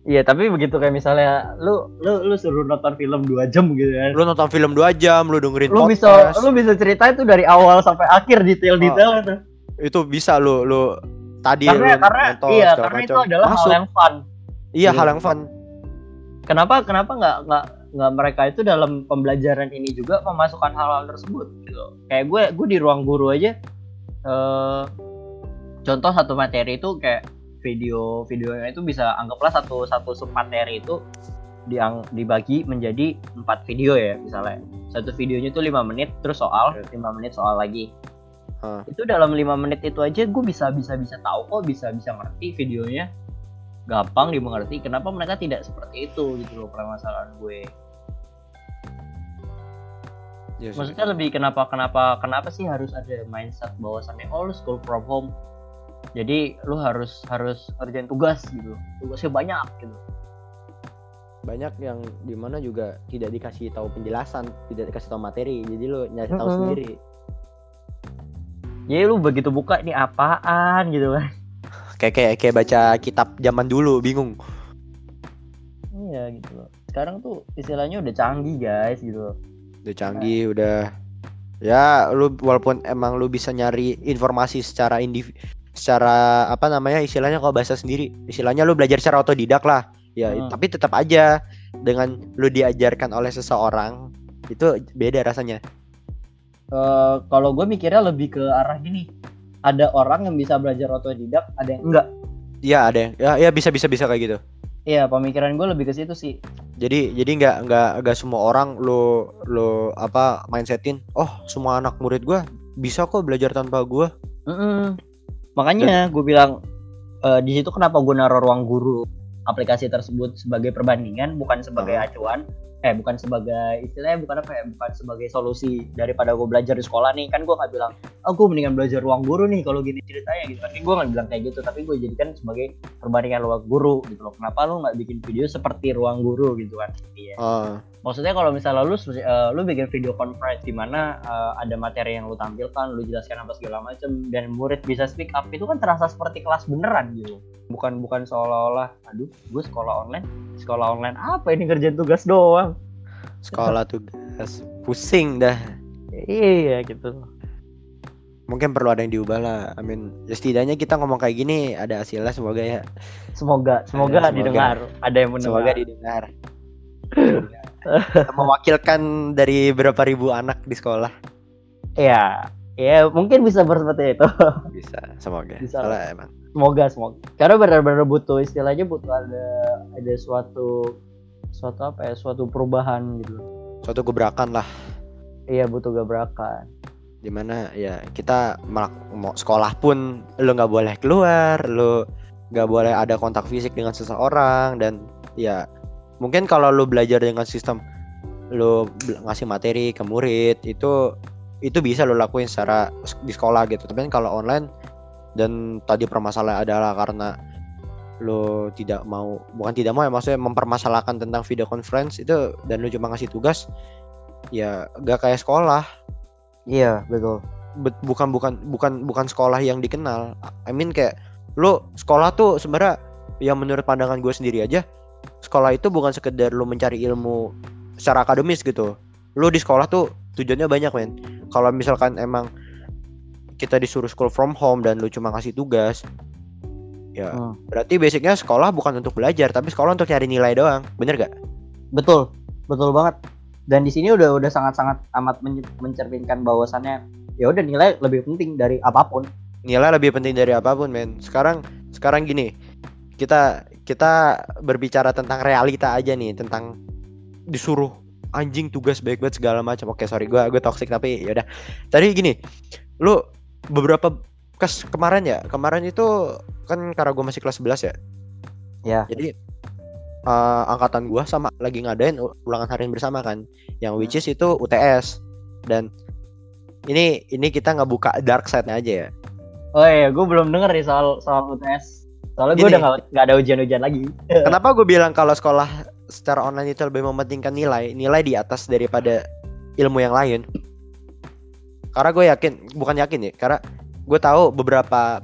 Iya, tapi begitu kayak misalnya lu lu lu suruh nonton film 2 jam gitu kan. Lu nonton film 2 jam, lu dengerin lu bisa podcast. lu bisa cerita itu dari awal sampai akhir detail-detail itu. itu bisa lu lu tadi Karena lu karena nonton iya karena itu macam. adalah Masuk. hal yang fun. iya Iya. hal yang fun Kenapa kenapa nggak nggak nggak mereka itu dalam pembelajaran ini juga memasukkan hal-hal tersebut gitu. Kayak gue gue di ruang guru aja eh contoh satu materi itu kayak video videonya itu bisa anggaplah satu satu sub materi itu diang, dibagi menjadi empat video ya misalnya satu videonya itu lima menit terus soal lima menit soal lagi Hah. itu dalam lima menit itu aja gue bisa bisa bisa tahu kok bisa bisa ngerti videonya gampang dimengerti kenapa mereka tidak seperti itu gitu loh permasalahan gue. Ya, maksudnya lebih kenapa kenapa kenapa sih harus ada mindset bahwasannya oh lu school from home jadi lu harus harus kerjain tugas gitu tugasnya banyak gitu. Banyak yang di mana juga tidak dikasih tahu penjelasan tidak dikasih tahu materi jadi lu nyari tahu Mm-mm. sendiri. Jadi lu begitu buka ini apaan? gitu kan kayak kayak kayak baca kitab zaman dulu bingung. Iya gitu loh. Sekarang tuh istilahnya udah canggih guys gitu loh. Udah canggih udah. Ya lu walaupun emang lu bisa nyari informasi secara indiv secara apa namanya istilahnya kalau bahasa sendiri istilahnya lu belajar secara otodidak lah. Ya Hmm. tapi tetap aja dengan lu diajarkan oleh seseorang itu beda rasanya. Eh, kalau gue mikirnya lebih ke arah gini ada orang yang bisa belajar otodidak ada yang enggak? Iya ada yang ya, ya bisa bisa bisa kayak gitu. Iya pemikiran gue lebih ke situ sih. Jadi jadi nggak nggak nggak semua orang lu lu apa mindsetin oh semua anak murid gua bisa kok belajar tanpa gua. Mm-mm. Makanya gue bilang eh, di situ kenapa gue naruh ruang guru aplikasi tersebut sebagai perbandingan bukan sebagai acuan eh bukan sebagai istilahnya bukan apa ya bukan sebagai solusi daripada gue belajar di sekolah nih. Kan gue nggak bilang oh gue mendingan belajar ruang guru nih kalau gini ceritanya gitu. Tapi gue nggak bilang kayak gitu tapi gue jadikan sebagai perbandingan ruang guru gitu loh. Kenapa lu nggak bikin video seperti ruang guru gitu kan? Iya. Oh maksudnya kalau misalnya lu eh, lu bikin video conference di mana eh, ada materi yang lu tampilkan, lu jelaskan apa segala macam dan murid bisa speak up itu kan terasa seperti kelas beneran gitu. Bukan bukan seolah-olah aduh, gue sekolah online, sekolah online apa ini kerjaan tugas doang. Sekolah tugas pusing dah Iya gitu. mungkin perlu ada yang diubah lah amin ya setidaknya kita ngomong kayak gini ada hasilnya semoga ya Semoga semoga, semoga. didengar, ada yang mendengar. semoga didengar mewakilkan dari berapa ribu anak di sekolah Iya. Ya, mungkin bisa seperti itu. bisa semoga Bisa. Soalnya emang semoga semoga karena benar-benar butuh istilahnya butuh ada ada suatu suatu apa ya suatu perubahan gitu. Suatu gebrakan lah. Iya butuh gebrakan. Di mana ya kita melak- mau sekolah pun lu nggak boleh keluar lu nggak boleh ada kontak fisik dengan seseorang dan ya mungkin kalau lu belajar dengan sistem lu bel- ngasih materi ke murid itu itu bisa lu lakuin secara di sekolah gitu. Tapi kan kalau online dan tadi permasalahan adalah karena lu tidak mau bukan tidak mau ya maksudnya mempermasalahkan tentang video conference itu dan lu cuma ngasih tugas ya gak kayak sekolah iya betul bet- bukan bukan bukan bukan sekolah yang dikenal. I mean kayak lu sekolah tuh sebenarnya yang menurut pandangan gue sendiri aja sekolah itu bukan sekedar lu mencari ilmu secara akademis gitu. Lu di sekolah tuh tujuannya banyak men. Kalau misalkan emang kita disuruh school from home dan lu cuma ngasih tugas ya. Hmm. berarti basicnya sekolah bukan untuk belajar tapi sekolah untuk nyari nilai doang. Bener gak? betul. Betul banget. Dan di sini udah udah sangat-sangat amat men- mencerminkan bahwasannya ya udah nilai lebih penting dari apa pun. Nilai lebih penting dari apa pun men. Sekarang sekarang gini. Kita kita berbicara tentang realita aja nih tentang disuruh anjing tugas baik banget segala macam. Oke sorry gue gue toxic tapi yaudah tadi gini lu beberapa kes kemarin ya? Kemarin itu kan karena gue masih kelas 11 ya? Ya. jadi eh, angkatan gua sama lagi ngadain ulangan harian bersama kan? Yang which is itu UTS dan ini ini kita nggak buka dark side-nya aja ya? Oh iya gue belum denger nih soal soal UTS soalnya gue udah nggak nggak ada ujian-ujian lagi. Kenapa gue bilang kalau sekolah secara online itu lebih mementingkan nilai, nilai di atas daripada ilmu yang lain? Karena gue yakin, bukan yakin ya, karena gue tahu beberapa,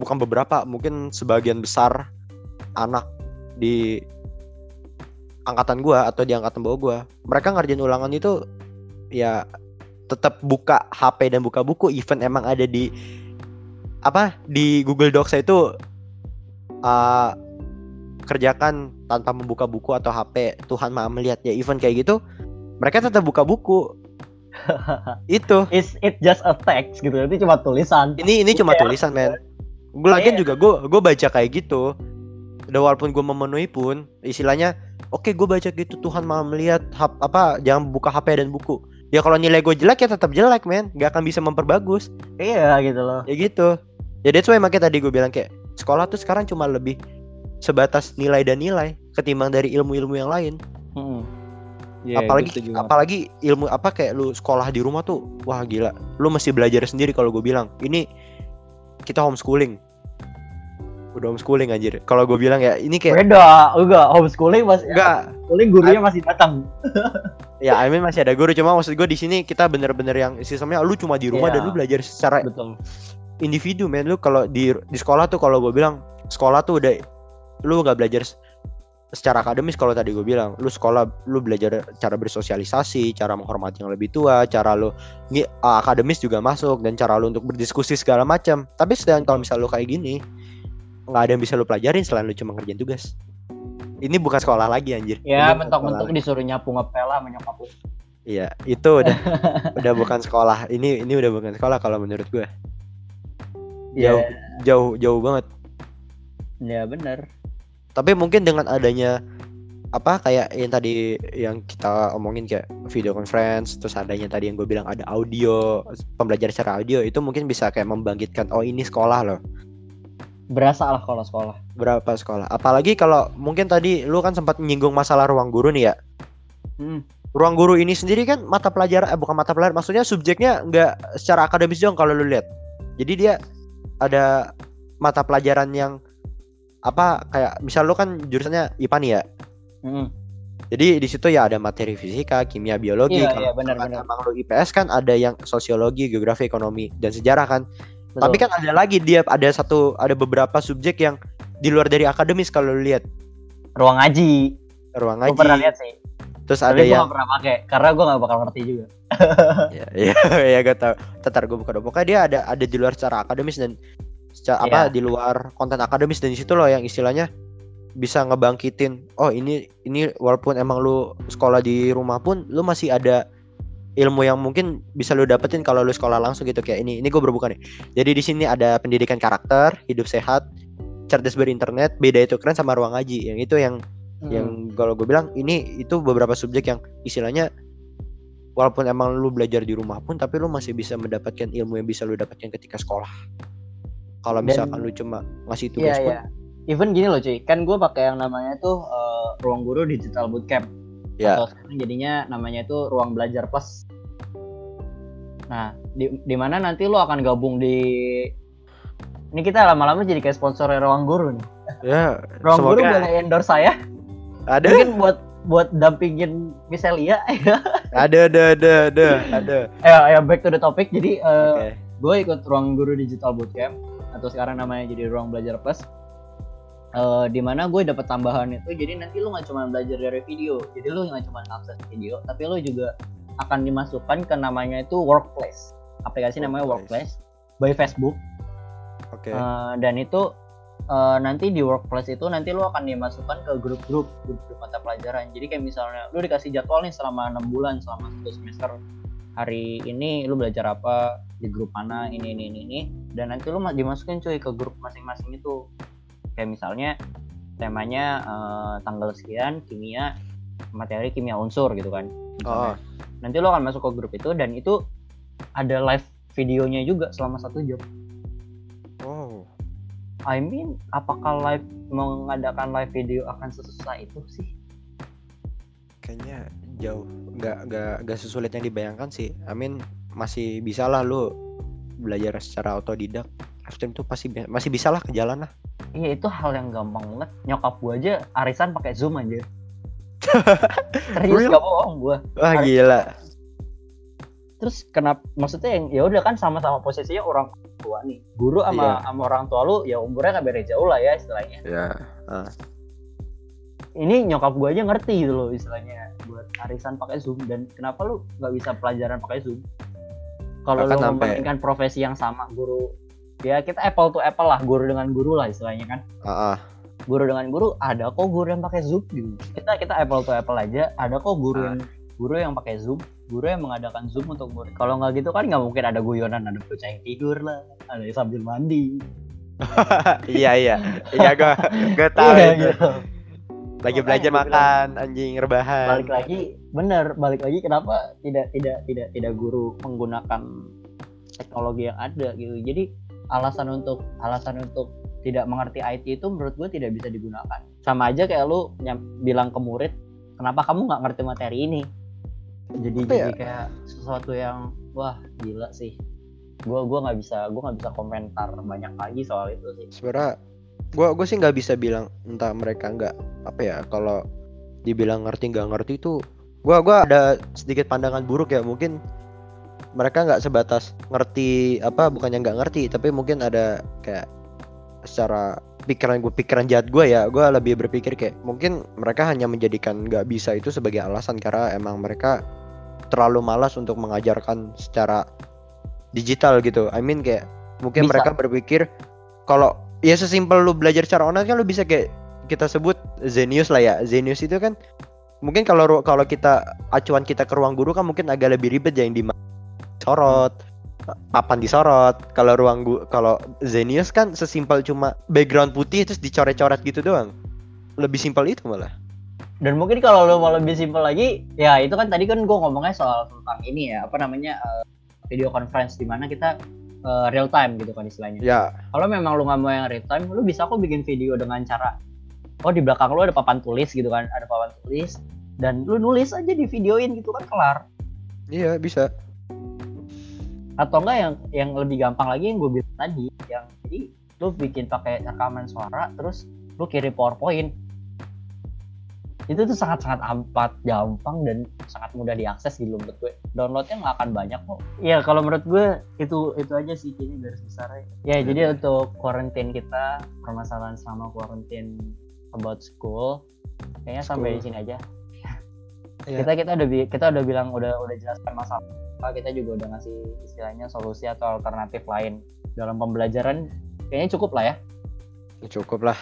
bukan beberapa, mungkin sebagian besar anak di angkatan gue atau di angkatan bawah gue, mereka ngerjain ulangan itu ya tetap buka HP dan buka buku, even emang ada di apa di Google Docs itu uh, kerjakan tanpa membuka buku atau HP Tuhan maha melihat ya event kayak gitu mereka tetap buka buku itu. Is it just a text gitu. Itu cuma tulisan. Ini ini cuma Iya. tulisan men. Gue lagian Iya. juga gue gue baca kayak gitu. Udah walaupun gue memenuhi pun istilahnya oke gue baca gitu Tuhan maha melihat hap- apa jangan buka HP dan buku. Ya kalau nilai gue jelek ya tetap jelek men. Nggak akan bisa memperbagus. Iya gitu loh. Ya gitu. Ya that's why makanya tadi gue bilang kayak sekolah tuh sekarang cuma lebih sebatas nilai dan nilai ketimbang dari ilmu-ilmu yang lain Iya, apalagi gitu juga. apalagi ilmu apa kayak lu sekolah di rumah tuh wah gila. Lu mesti belajar sendiri kalau gue bilang ini kita homeschooling. Udah homeschooling anjir. Kalau gue bilang ya ini kayak beda enggak homeschooling masih enggak. homeschooling gurunya masih datang. Ya I mean masih ada guru cuma maksud gue di sini kita bener-bener yang sistemnya lu cuma di rumah Iya. dan lu belajar secara betul. individu men lu kalau di di sekolah tuh kalau gue bilang sekolah tuh udah lu nggak belajar secara akademis kalau tadi gue bilang lu sekolah lu belajar cara bersosialisasi cara menghormati yang lebih tua cara lu ngi- uh, akademis juga masuk dan cara lu untuk berdiskusi segala macam. Tapi sedang kalau misal lu kayak gini nggak ada yang bisa lu pelajarin selain lu cuma ngerjain tugas. Ini bukan sekolah lagi anjir. Ya mentok-mentok disuruh nyapu ngepel sama nyokap lu. lagi. iya itu udah udah bukan sekolah. Ini ini udah bukan sekolah kalau menurut gue ya jauh jauh jauh banget. Ya bener tapi mungkin dengan adanya apa kayak yang tadi yang kita omongin kayak video conference terus adanya tadi yang gue bilang ada audio pembelajaran secara audio itu mungkin bisa kayak membangkitkan oh ini sekolah loh. Berasa lah kalau sekolah. Berapa sekolah? Apalagi kalau mungkin tadi lu kan sempat menyinggung masalah ruang guru nih ya. Hmm. ruang guru ini sendiri kan mata pelajaran eh bukan mata pelajaran maksudnya subjeknya nggak secara akademis dong kalau lu lihat. Jadi dia ada mata pelajaran yang apa kayak misal lu kan jurusannya IPA nih ya Hmm. Jadi di situ ya ada materi fisika, kimia, biologi. Iya, Kalau iya, benar, benar. Emang lu IPS kan ada yang sosiologi, geografi, ekonomi dan sejarah kan. Betul. Tapi kan ada lagi dia ada satu ada beberapa subjek yang di luar dari akademis kalau lu lihat ruang ngaji ruang gue ngaji. pernah lihat sih Terus ada tapi gue yang gak pernah pakai karena gue gak bakal ngerti juga ya ya, ya gak tau. Tetar gue buka dong. Pokoknya dia ada ada di luar secara akademis dan secara apa Iya. di luar konten akademis. Dan di situ loh yang istilahnya bisa ngebangkitin oh ini ini walaupun emang lu sekolah di rumah pun lu masih ada ilmu yang mungkin bisa lu dapetin kalau lu sekolah langsung gitu. Kayak ini ini gue berbuka nih. Jadi di sini ada pendidikan karakter hidup sehat cerdas berinternet beda itu keren sama ruang ngaji. Yang itu yang Hmm. yang kalau gue bilang ini itu beberapa subjek yang istilahnya walaupun emang lu belajar di rumah pun tapi lu masih bisa mendapatkan ilmu yang bisa lu dapatkan ketika sekolah kalau Dan- misalkan lu cuma ngasih Iya tugas pun iya. Even gini loh cuy, kan gue pakai yang namanya tuh eh, ruang guru digital bootcamp. ya Atau sekarang jadinya namanya itu ruang belajar plus. Nah, di, di mana nanti lo akan gabung di ini kita lama-lama jadi kayak sponsor ruang guru nih. ya Ruang guru semoga boleh endorse saya. ada Mungkin buat buat dampingin Miselia. ada ada ada ada ada ya, ya back to the topic. Jadi eh, oke gue ikut ruang guru digital bootcamp atau sekarang namanya jadi ruang belajar plus Eh di mana gue dapat tambahan itu jadi nanti lu nggak cuma belajar dari video jadi lu nggak cuma akses video tapi lu juga akan dimasukkan ke namanya itu workplace. Aplikasi namanya Workplace. by Facebook. Oke. Eh, dan itu eh, nanti di workplace itu nanti lu akan dimasukkan ke grup-grup grup-grup mata pelajaran. Jadi kayak misalnya lu dikasih jadwal nih selama enam bulan selama satu semester hari ini lu belajar apa di grup mana ini ini ini, ini. dan nanti lu ma- dimasukin cuy ke grup masing-masing itu kayak misalnya temanya eh, tanggal sekian kimia materi kimia unsur gitu kan oh nanti lu akan masuk ke grup itu dan itu ada live videonya juga selama satu jam oh I mean, apakah live mengadakan live video akan sesusah itu sih? kayaknya jauh nggak nggak nggak sesulit yang dibayangkan sih Amin masih bisa lah lu belajar secara otodidak After itu pasti masih bisa lah ke jalan lah Iya itu hal yang gampang banget. Nyokap gua aja arisan pakai zoom aja. Serius gak bohong gua. wah Hari- gila Terus kenapa? Maksudnya yang ya udah kan sama-sama posisinya orang tua nih. Guru sama Iya. sama orang tua lu ya umurnya nggak beda jauh lah ya istilahnya. ya Ini nyokap gua aja ngerti gitu loh istilahnya arisan pakai zoom dan kenapa lu nggak bisa pelajaran pakai zoom? Kalau lu membandingkan profesi yang sama guru ya kita apple to apple lah guru dengan guru lah istilahnya kan. ah ah. guru dengan guru ada kok guru yang pakai zoom gitu kita kita apple to apple aja ada kok guru Ah. yang guru yang pakai zoom guru yang mengadakan zoom untuk murid kalau nggak gitu kan nggak mungkin ada guyonan ada bocah yang tidur lah ada yang sambil mandi iya iya iya gua tahu Iya, itu gitu. Lagi belajar makan anjing rebahan. Balik lagi bener balik lagi kenapa tidak tidak tidak tidak guru menggunakan teknologi yang ada gitu. Jadi alasan untuk alasan untuk tidak mengerti IT itu menurut gue tidak bisa digunakan. Sama aja kayak lu bilang ke murid kenapa kamu nggak ngerti materi ini? Jadi Apa jadi ya? kayak sesuatu yang wah gila sih. Gue gua nggak bisa gue nggak bisa komentar banyak lagi soal itu sih. Sebenarnya gue gue sih nggak bisa bilang entah mereka nggak apa ya kalau dibilang ngerti nggak ngerti itu gue gua ada sedikit pandangan buruk ya. Mungkin mereka nggak sebatas ngerti apa bukannya nggak ngerti tapi mungkin ada kayak secara pikiran gue pikiran jahat gue ya. Gue lebih berpikir kayak mungkin mereka hanya menjadikan nggak bisa itu sebagai alasan karena emang mereka terlalu malas untuk mengajarkan secara digital gitu. I mean kayak mungkin Bisa. mereka berpikir kalau ya sesimpel lu belajar secara online kan lu bisa kayak kita sebut Zenius lah ya. Zenius itu kan mungkin kalau kalau kita acuan kita ke ruang guru kan mungkin agak lebih ribet ya yang di sorot papan disorot. Kalau ruang gu kalau Zenius kan sesimpel cuma background putih terus dicoret-coret gitu doang. Lebih simpel itu malah. Dan mungkin kalau lo mau lebih simpel lagi ya itu kan tadi kan gue ngomongnya soal tentang ini ya apa namanya eh, video conference di mana kita eh, real time gitu kan istilahnya. Ya. Kalau memang lu nggak mau yang real time lu bisa kok bikin video dengan cara oh di belakang lu ada papan tulis gitu kan ada papan tulis dan lu nulis aja di videoin gitu kan kelar. Iya bisa. Atau enggak yang yang lebih gampang lagi yang gue bilang tadi yang jadi lu bikin pakai rekaman suara terus lu kirim powerpoint itu tuh sangat sangat amat gampang dan sangat mudah diakses gitu menurut gue. Downloadnya nggak akan banyak kok. Ya kalau menurut gue itu itu aja sih kayaknya garis besarnya ya. Jadi untuk quarantine kita permasalahan selama quarantine about school kayaknya sampai di School. sini aja. Iya. kita kita udah kita udah bilang udah udah jelaskan masalah. Kita juga udah ngasih istilahnya solusi atau alternatif lain dalam pembelajaran. Kayaknya cukup lah ya. Cukup lah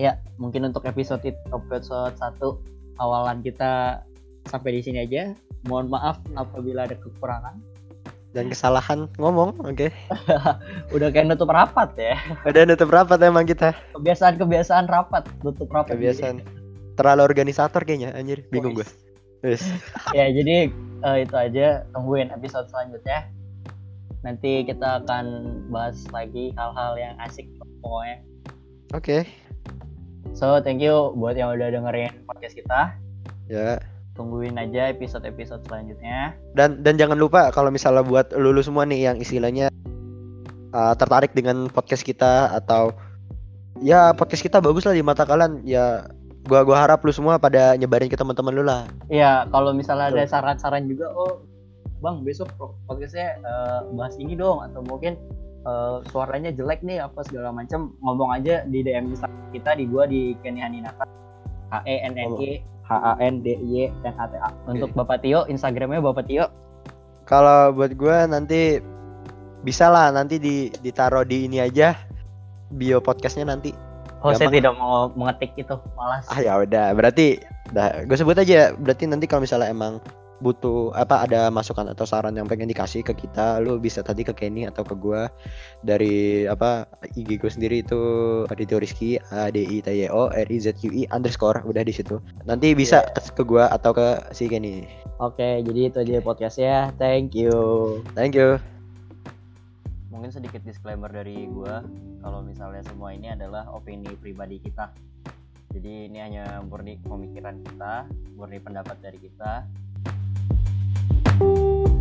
ya mungkin untuk episode episode satu awalan kita sampai di sini aja. Mohon maaf apabila ada kekurangan. Dan kesalahan ngomong oke. Udah kayak nutup rapat ya. Udah nutup rapat emang kita. Kebiasaan kebiasaan rapat nutup rapat. Kebiasaan. Terlalu organisator kayaknya anjir. Bingung gue Wis. ya jadi eh, itu aja. Tungguin episode selanjutnya. Nanti kita akan bahas lagi hal-hal yang asik pokoknya. Oke so thank you buat yang udah dengerin podcast kita. Ya. Tungguin aja episode-episode selanjutnya. Dan dan jangan lupa kalau misalnya buat lulu semua nih yang istilahnya uh, tertarik dengan podcast kita atau ya podcast kita bagus lah di mata kalian. Ya gua gua harap lu semua pada nyebarin ke teman-teman lu lah. Ya kalau misalnya ada saran-saran juga oh bang besok podcastnya eh, bahas ini dong. Atau mungkin eh, suaranya jelek nih apa segala macam ngomong aja di DM Instagram kita di gua di Kenny Haninata. H E N N I H A N D Y N A T A. Untuk Bapak Tio Instagramnya Bapak Tio? Kalau buat gua nanti bisa lah nanti di ditaruh di ini aja bio podcastnya nanti. Oh saya Gampang. tidak mau mengetik itu malas. Ah ya udah berarti dah gue sebut aja berarti nanti kalau misalnya emang butuh apa ada masukan atau saran yang pengen dikasih ke kita lu bisa tadi ke Kenny atau ke gua dari apa IG gue sendiri itu Adityo Rizky A D I T Y O R I Z U I underscore udah di situ. Nanti bisa ke, ke gua atau ke si Kenny. Oke jadi itu aja podcastnya. Thank you. Thank you. Mungkin sedikit disclaimer dari gua kalau misalnya semua ini adalah opini pribadi kita. Jadi ini hanya murni pemikiran kita murni pendapat dari kita Thank you.